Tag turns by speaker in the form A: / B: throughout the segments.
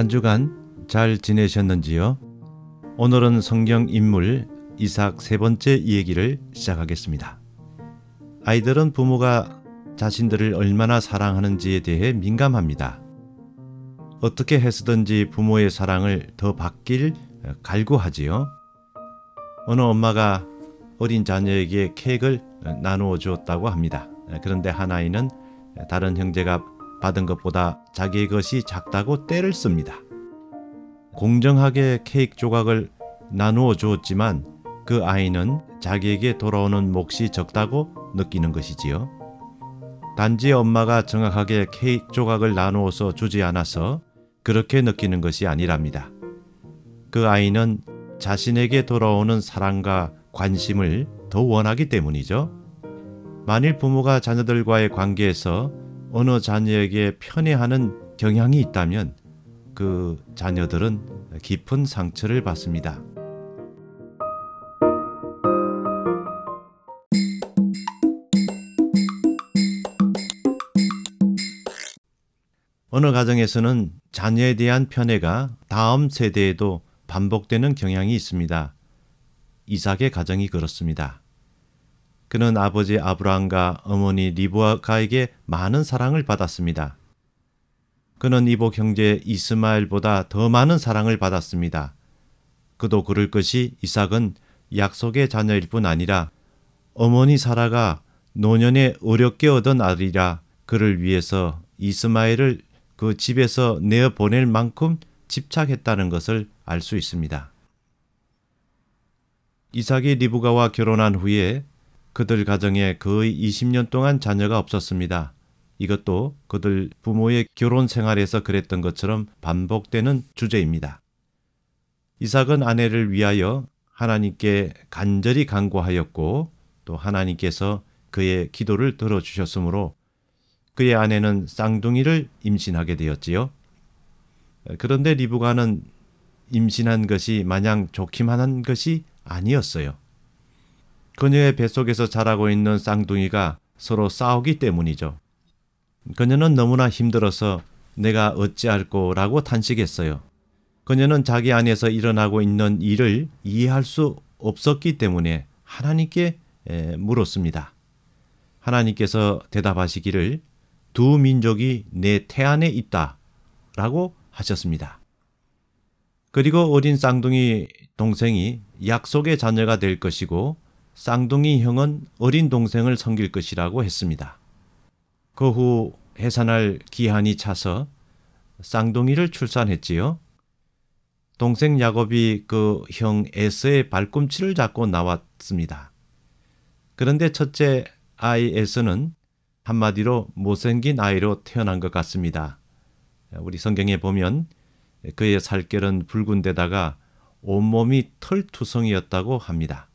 A: 한 주간 잘 지내셨는지요? 오늘은 성경 인물 이삭 세 번째 이야기를 시작하겠습니다. 아이들은 부모가 자신들을 얼마나 사랑하는지에 대해 민감합니다. 어떻게 해서든지 부모의 사랑을 더 받길 갈구하지요. 어느 엄마가 어린 자녀에게 케이크를 나누어 주었다고 합니다. 그런데 한 아이는 다른 형제가 받은 것보다 자기의 것이 작다고 떼를 씁니다. 공정하게 케이크 조각을 나누어 주었지만 그 아이는 자기에게 돌아오는 몫이 적다고 느끼는 것이지요. 단지 엄마가 정확하게 케이크 조각을 나누어서 주지 않아서 그렇게 느끼는 것이 아니랍니다. 그 아이는 자신에게 돌아오는 사랑과 관심을 더 원하기 때문이죠. 만일 부모가 자녀들과의 관계에서 어느 자녀에게 편애하는 경향이 있다면 그 자녀들은 깊은 상처를 받습니다. 어느 가정에서는 자녀에 대한 편애가 다음 세대에도 반복되는 경향이 있습니다. 이삭의 가정이 그렇습니다. 그는 아버지 아브라함과 어머니 리브아가에게 많은 사랑을 받았습니다. 그는 이복 형제 이스마엘보다 더 많은 사랑을 받았습니다. 그도 그럴 것이 이삭은 약속의 자녀일 뿐 아니라 어머니 사라가 노년에 어렵게 얻은 아들이라 그를 위해서 이스마엘을 그 집에서 내어 보낼 만큼 집착했다는 것을 알 수 있습니다. 이삭이 리브가와 결혼한 후에 그들 가정에 거의 20년 동안 자녀가 없었습니다. 이것도 그들 부모의 결혼 생활에서 그랬던 것처럼 반복되는 주제입니다. 이삭은 아내를 위하여 하나님께 간절히 간구하였고 또 하나님께서 그의 기도를 들어주셨으므로 그의 아내는 쌍둥이를 임신하게 되었지요. 그런데 리브가는 임신한 것이 마냥 좋기만 한 것이 아니었어요. 그녀의 뱃속에서 자라고 있는 쌍둥이가 서로 싸우기 때문이죠. 그녀는 너무나 힘들어서 내가 어찌할꼬라고 탄식했어요. 그녀는 자기 안에서 일어나고 있는 일을 이해할 수 없었기 때문에 하나님께 물었습니다. 하나님께서 대답하시기를 두 민족이 내 태안에 있다 라고 하셨습니다. 그리고 어린 쌍둥이 동생이 약속의 자녀가 될 것이고 쌍둥이 형은 어린 동생을 섬길 것이라고 했습니다. 그 후 해산할 기한이 차서 쌍둥이를 출산했지요. 동생 야곱이 그 형 에스의 발꿈치를 잡고 나왔습니다. 그런데 첫째 아이 에스는 한마디로 못생긴 아이로 태어난 것 같습니다. 우리 성경에 보면 그의 살결은 붉은 데다가 온몸이 털투성이었다고 합니다.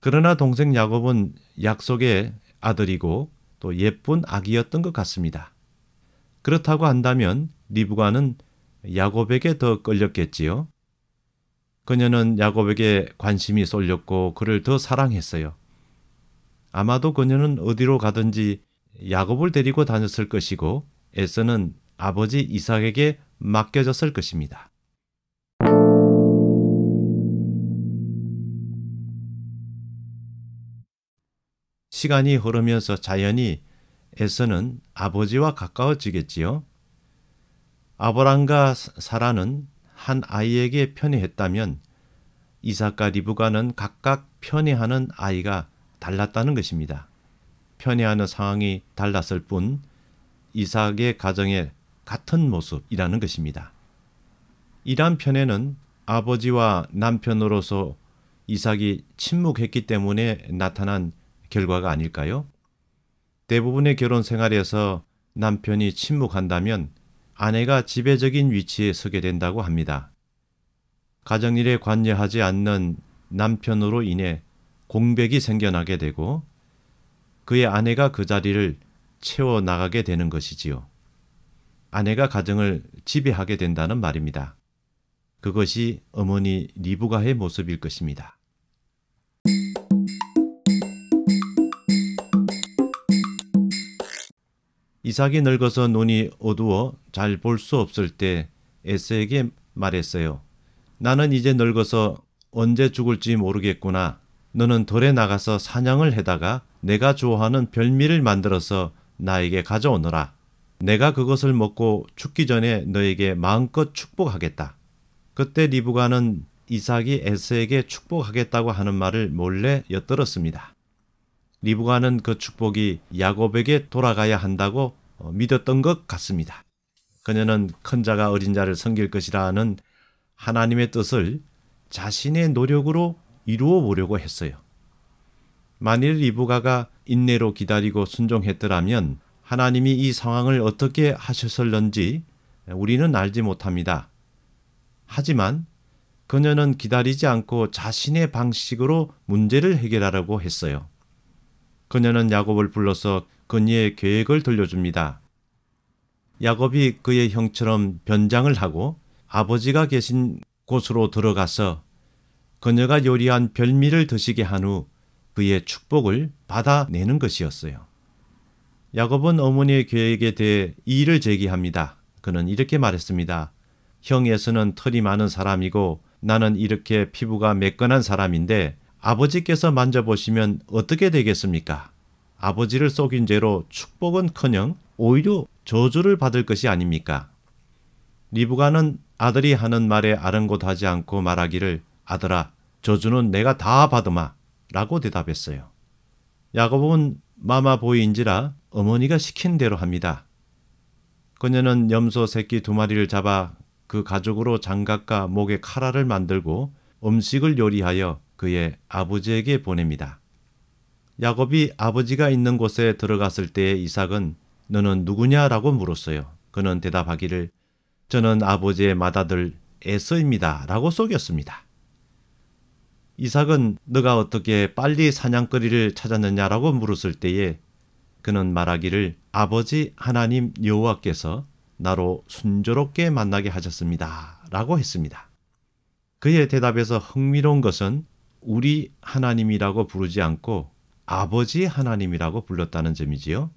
A: 그러나 동생 야곱은 약속의 아들이고 또 예쁜 아기였던 것 같습니다. 그렇다고 한다면 리브가는 야곱에게 더 끌렸겠지요. 그녀는 야곱에게 관심이 쏠렸고 그를 더 사랑했어요. 아마도 그녀는 어디로 가든지 야곱을 데리고 다녔을 것이고 에서는 아버지 이삭에게 맡겨졌을 것입니다. 시간이 흐르면서 자연히 에서는 아버지와 가까워지겠지요. 아브람과 사라는 한 아이에게 편애했다면 이삭과 리브가는 각각 편애하는 아이가 달랐다는 것입니다. 편애하는 상황이 달랐을 뿐 이삭의 가정의 같은 모습이라는 것입니다. 이러한 편애는 아버지와 남편으로서 이삭이 침묵했기 때문에 나타난 결과가 아닐까요? 대부분의 결혼 생활에서 남편이 침묵한다면 아내가 지배적인 위치에 서게 된다고 합니다. 가정일에 관여하지 않는 남편으로 인해 공백이 생겨나게 되고 그의 아내가 그 자리를 채워 나가게 되는 것이지요. 아내가 가정을 지배하게 된다는 말입니다. 그것이 어머니 리브가의 모습일 것입니다. 이삭이 늙어서 눈이 어두워 잘 볼 수 없을 때 에서에게 말했어요. 나는 이제 늙어서 언제 죽을지 모르겠구나. 너는 돌에 나가서 사냥을 해다가 내가 좋아하는 별미를 만들어서 나에게 가져오너라. 내가 그것을 먹고 죽기 전에 너에게 마음껏 축복하겠다. 그때 리브가는 이삭이 에서에게 축복하겠다고 하는 말을 몰래 엿들었습니다. 리브가는 그 축복이 야곱에게 돌아가야 한다고 어, 믿었던 것 같습니다. 그녀는 큰 자가 어린 자를 섬길 것이라는 하나님의 뜻을 자신의 노력으로 이루어 보려고 했어요. 만일 리브가가 인내로 기다리고 순종했더라면 하나님이 이 상황을 어떻게 하셨을런지 우리는 알지 못합니다. 하지만 그녀는 기다리지 않고 자신의 방식으로 문제를 해결하려고 했어요. 그녀는 야곱을 불러서 그녀의 계획을 들려줍니다. 야곱이 그의 형처럼 변장을 하고 아버지가 계신 곳으로 들어가서 그녀가 요리한 별미를 드시게 한 후 그의 축복을 받아내는 것이었어요. 야곱은 어머니의 계획에 대해 이의를 제기합니다. 그는 이렇게 말했습니다. 형에서는 털이 많은 사람이고 나는 이렇게 피부가 매끈한 사람인데 아버지께서 만져보시면 어떻게 되겠습니까? 아버지를 속인 죄로 축복은 커녕 오히려 저주를 받을 것이 아닙니까? 리브가는 아들이 하는 말에 아랑곳하지 않고 말하기를 아들아 저주는 내가 다 받으마 라고 대답했어요. 야곱은 마마보이인지라 어머니가 시킨 대로 합니다. 그녀는 염소 새끼 두 마리를 잡아 그 가죽으로 장갑과 목에 카라를 만들고 음식을 요리하여 그의 아버지에게 보냅니다. 야곱이 아버지가 있는 곳에 들어갔을 때 이삭은 너는 누구냐라고 물었어요. 그는 대답하기를 저는 아버지의 맏아들 에서입니다. 라고 속였습니다. 이삭은 너가 어떻게 빨리 사냥거리를 찾았느냐라고 물었을 때에 그는 말하기를 아버지 하나님 여호와께서 나로 순조롭게 만나게 하셨습니다. 라고 했습니다. 그의 대답에서 흥미로운 것은 우리 하나님이라고 부르지 않고 아버지 하나님이라고 불렀다는 점이지요.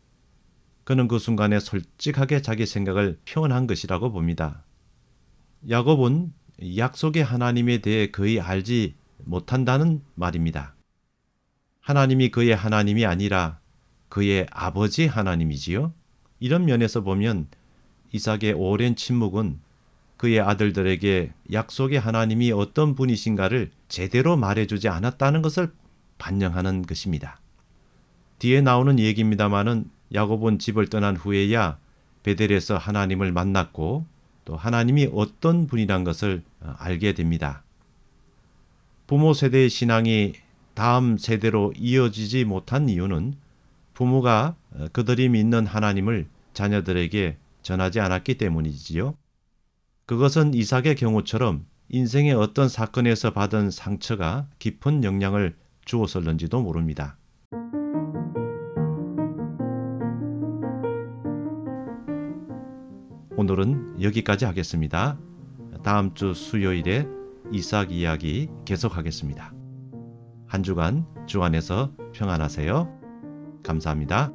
A: 그는 그 순간에 솔직하게 자기 생각을 표현한 것이라고 봅니다. 야곱은 약속의 하나님에 대해 거의 알지 못한다는 말입니다. 하나님이 그의 하나님이 아니라 그의 아버지 하나님이지요. 이런 면에서 보면 이삭의 오랜 침묵은 그의 아들들에게 약속의 하나님이 어떤 분이신가를 제대로 말해주지 않았다는 것을 반영하는 것입니다. 뒤에 나오는 얘기입니다마는 야곱은 집을 떠난 후에야 베델에서 하나님을 만났고 또 하나님이 어떤 분이란 것을 어, 알게 됩니다. 부모 세대의 신앙이 다음 세대로 이어지지 못한 이유는 부모가 어, 그들이 믿는 하나님을 자녀들에게 전하지 않았기 때문이지요. 그것은 이삭의 경우처럼 인생의 어떤 사건에서 받은 상처가 깊은 영향을 주었을는지도 모릅니다. 오늘은 여기까지 하겠습니다. 다음 주 수요일에 이삭 이야기 계속하겠습니다. 한 주간 주 안에서 평안하세요. 감사합니다.